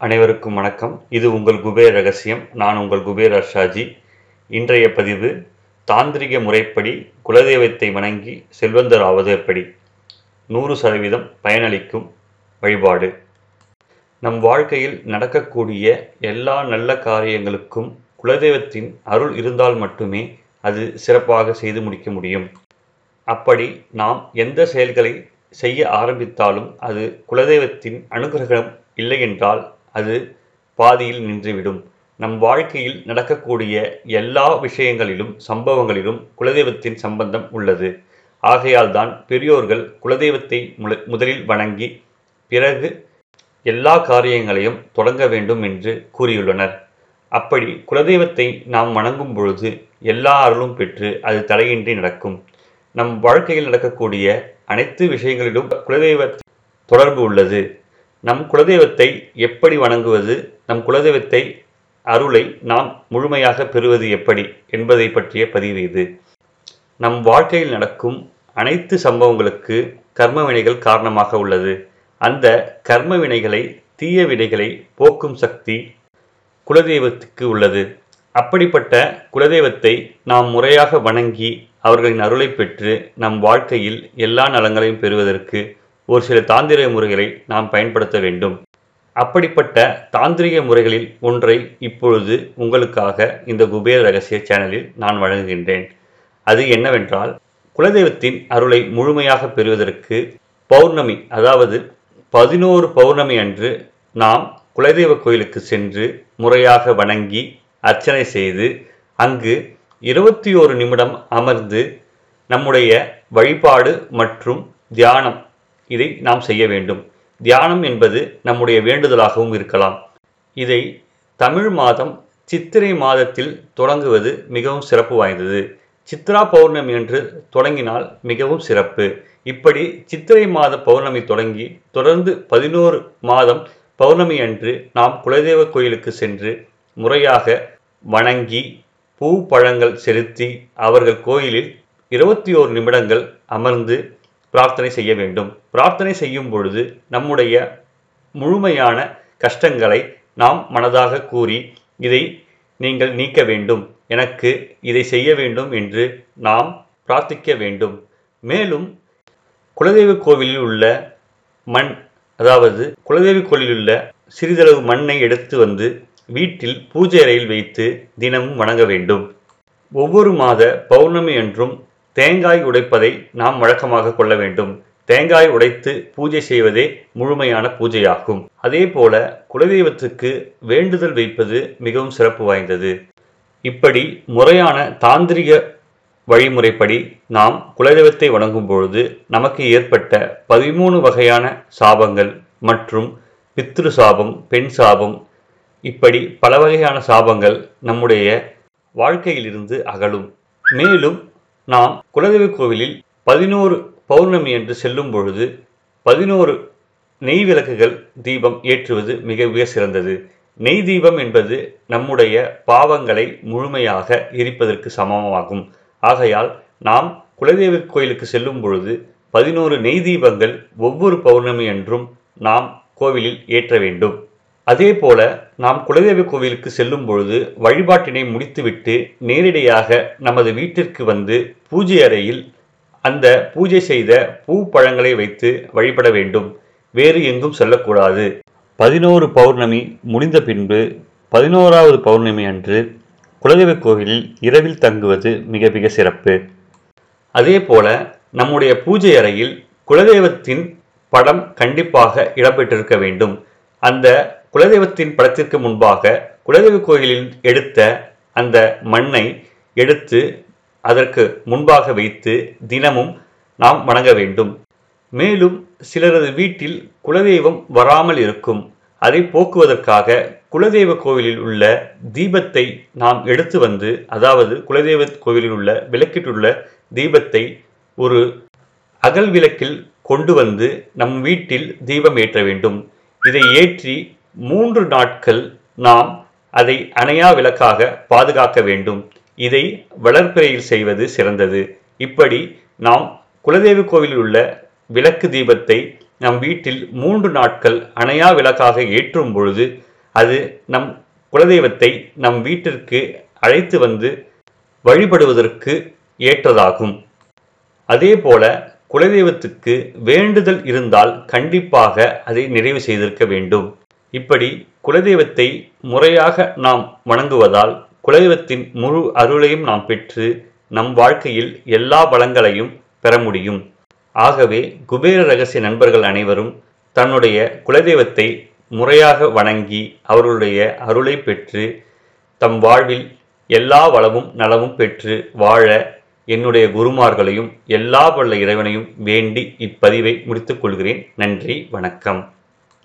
அனைவருக்கும் வணக்கம். இது உங்கள் குபேர் ரகசியம். நான் உங்கள் குபேர் அர்ஷாஜி. இன்றைய பதிவு தாந்திரிக முறைப்படி குலதெய்வத்தை வணங்கி செல்வந்தர் ஆவது எப்படி நூறு சதவீதம் பயனளிக்கும் வழிபாடு. நம் வாழ்க்கையில் நடக்கக்கூடிய எல்லா நல்ல காரியங்களுக்கும் குலதெய்வத்தின் அருள் இருந்தால் மட்டுமே அது சிறப்பாக செய்து முடிக்க முடியும். அப்படி நாம் எந்த செயல்களை செய்ய ஆரம்பித்தாலும் அது குலதெய்வத்தின் அனுகிரகம் இல்லை என்றால் அது பாதியில் நின்றுவிடும். நம் வாழ்க்கையில் நடக்கக்கூடிய எல்லா விஷயங்களிலும் சம்பவங்களிலும் குலதெய்வத்தின் சம்பந்தம் உள்ளது. ஆகையால் தான் பெரியோர்கள் குலதெய்வத்தை முல- முதலில் வணங்கி பிறகு எல்லா காரியங்களையும் தொடங்க வேண்டும் என்று கூறியுள்ளனர். அப்படி குலதெய்வத்தை நாம் வணங்கும் பொழுது எல்லா அருளும் பெற்று அது தடையின்றி நடக்கும். நம் வாழ்க்கையில் நடக்கக்கூடிய அனைத்து விஷயங்களிலும் குலதெய்வ தொடர்பு உள்ளது. நம் குலதெய்வத்தை எப்படி வணங்குவது நம் குலதெய்வத்தை அருளை நாம் முழுமையாக பெறுவது எப்படி என்பதை பற்றிய பதிவு இது. நம் வாழ்க்கையில் நடக்கும் அனைத்து சம்பவங்களுக்கு கர்ம வினைகள் காரணமாக உள்ளது. அந்த கர்ம வினைகளை தீய வினைகளை போக்கும் சக்தி குலதெய்வத்துக்கு உள்ளது. அப்படிப்பட்ட குலதெய்வத்தை நாம் முறையாக வணங்கி அவர்களின் அருளை பெற்று நம் வாழ்க்கையில் எல்லா நலங்களையும் பெறுவதற்கு ஒரு சில தாந்திரிக முறைகளை நாம் பயன்படுத்த வேண்டும். அப்படிப்பட்ட தாந்திரிக முறைகளில் ஒன்றை இப்பொழுது உங்களுக்காக இந்த குபேர ரகசிய சேனலில் நான் வழங்குகின்றேன். அது என்னவென்றால் குலதெய்வத்தின் அருளை முழுமையாக பெறுவதற்கு பௌர்ணமி அதாவது பதினோரு பௌர்ணமி அன்று நாம் குலதெய்வ கோயிலுக்கு சென்று முறையாக வணங்கி அர்ச்சனை செய்து அங்கு இருபத்தி ஓரு நிமிடம் அமர்ந்து நம்முடைய வழிபாடு மற்றும் தியானம் இதை நாம் செய்ய வேண்டும். தியானம் என்பது நம்முடைய வேண்டுதலாகவும் இருக்கலாம். இதை தமிழ் மாதம் சித்திரை மாதத்தில் தொடங்குவது மிகவும் சிறப்பு வாய்ந்தது. சித்ரா பௌர்ணமி என்று தொடங்கினால் மிகவும் சிறப்பு. இப்படி சித்திரை மாத பௌர்ணமி தொடங்கி தொடர்ந்து பதினோரு மாதம் பௌர்ணமி அன்று நாம் குலதெய்வ கோயிலுக்கு சென்று முறையாக வணங்கி பூ பழங்கள் செலுத்தி அவர்கள் கோயிலில் இருபத்தி ஓரு நிமிடங்கள் அமர்ந்து பிரார்த்தனை செய்ய வேண்டும். பிரார்த்தனை செய்யும் பொழுது நம்முடைய முழுமையான கஷ்டங்களை நாம் மனதாக கூறி இதை நீங்கள் நீக்க வேண்டும். எனக்கு இதை செய்ய வேண்டும் என்று நாம் பிரார்த்திக்க வேண்டும். மேலும் குலதெய்வ கோவிலில் உள்ள மண் அதாவது குலதெய்வ கோவிலில் உள்ள சிறிதளவு மண்ணை எடுத்து வந்து வீட்டில் பூஜை அறையில் வைத்து தினமும் வணங்க வேண்டும். ஒவ்வொரு மாத பௌர்ணமி அன்றும் தேங்காய் உடைப்பதை நாம் வழக்கமாக கொள்ள வேண்டும். தேங்காய் உடைத்து பூஜை செய்வதே முழுமையான பூஜையாகும். அதே போல குலதெய்வத்துக்கு வேண்டுதல் வைப்பது மிகவும் சிறப்பு வாய்ந்தது. இப்படி முறையான தாந்திரிக வழிமுறைப்படி நாம் குலதெய்வத்தை வணங்கும் பொழுது நமக்கு ஏற்பட்ட பதிமூணு வகையான சாபங்கள் மற்றும் பித்ரு சாபம் பெண் சாபம் இப்படி பல வகையான சாபங்கள் நம்முடைய வாழ்க்கையிலிருந்து அகலும். மேலும் நாம் குலதெய்வ கோவிலில் பதினோரு பௌர்ணமி என்று செல்லும் பொழுது பதினோரு நெய் விளக்குகள் தீபம் ஏற்றுவது மிக மிக சிறந்தது. நெய் தீபம் என்பது நம்முடைய பாவங்களை முழுமையாக எரிப்பதற்கு சமமாகும். ஆகையால் நாம் குலதெய்வ கோயிலுக்கு செல்லும் பொழுது பதினோரு நெய் தீபங்கள் ஒவ்வொரு பௌர்ணமி என்றும் நாம் கோவிலில் ஏற்ற வேண்டும். அதே போல நாம் குலதெய்வ கோவிலுக்கு செல்லும் பொழுது வழிபாட்டினை முடித்துவிட்டு நேரடியாக நமது வீட்டிற்கு வந்து பூஜை அறையில் அந்த பூஜை செய்த பூ பழங்களை வைத்து வழிபட வேண்டும். வேறு எங்கும் செல்லக்கூடாது. பதினோரு பௌர்ணமி முடிந்த பின்பு பதினோராவது பௌர்ணமி அன்று குலதெய்வ கோவிலில் இரவில் தங்குவது மிக மிக சிறப்பு. அதே போல நம்முடைய பூஜை அறையில் குலதெய்வத்தின் படம் கண்டிப்பாக இடம்பெற்றிருக்க வேண்டும். அந்த குலதெய்வத்தின் படத்திற்கு முன்பாக குலதெய்வ கோயிலில் எடுத்த அந்த மண்ணை எடுத்து அதற்கு முன்பாக வைத்து தினமும் நாம் வணங்க வேண்டும். மேலும் சிலரது வீட்டில் குலதெய்வம் வராமல் இருக்கும். அதை போக்குவதற்காக குலதெய்வ கோவிலில் உள்ள தீபத்தை நாம் எடுத்து வந்து அதாவது குலதெய்வ கோவிலில் உள்ள விளக்கிட்டுள்ள தீபத்தை ஒரு அகல் விளக்கில் கொண்டு வந்து நம் வீட்டில் தீபம் ஏற்ற வேண்டும். இதை ஏற்றி மூன்று நாட்கள் நாம் அதை அணையா விளக்காக பாதுகாக்க வேண்டும். இதை வளர்ப்பிறையில் செய்வது சிறந்தது. இப்படி நாம் குலதெய்வ கோவிலில் உள்ள விளக்கு தீபத்தை நம் வீட்டில் மூன்று நாட்கள் அணையா விளக்காக ஏற்றும் பொழுது அது நம் குலதெய்வத்தை நம் வீட்டிற்கு அழைத்து வந்து வழிபடுவதற்கு ஏற்றதாகும். அதேபோல குலதெய்வத்துக்கு வேண்டுதல் இருந்தால் கண்டிப்பாக அதை நிறைவு செய்திருக்க வேண்டும். இப்படி குலதெய்வத்தை முறையாக நாம் வணங்குவதால் குலதெய்வத்தின் முழு அருளையும் நாம் பெற்று நம் வாழ்க்கையில் எல்லா வளங்களையும் பெற முடியும். ஆகவே குபேர ரகசிய நண்பர்கள் அனைவரும் தன்னுடைய குலதெய்வத்தை முறையாக வணங்கி அவர்களுடைய அருளை பெற்று தம் வாழ்வில் எல்லா வளமும் நலமும் பெற்று வாழ என்னுடைய குருமார்களையும் எல்லா வல்ல இறைவனையும் வேண்டி இப்பதிவை முடித்துக் கொள்கிறேன். நன்றி வணக்கம்.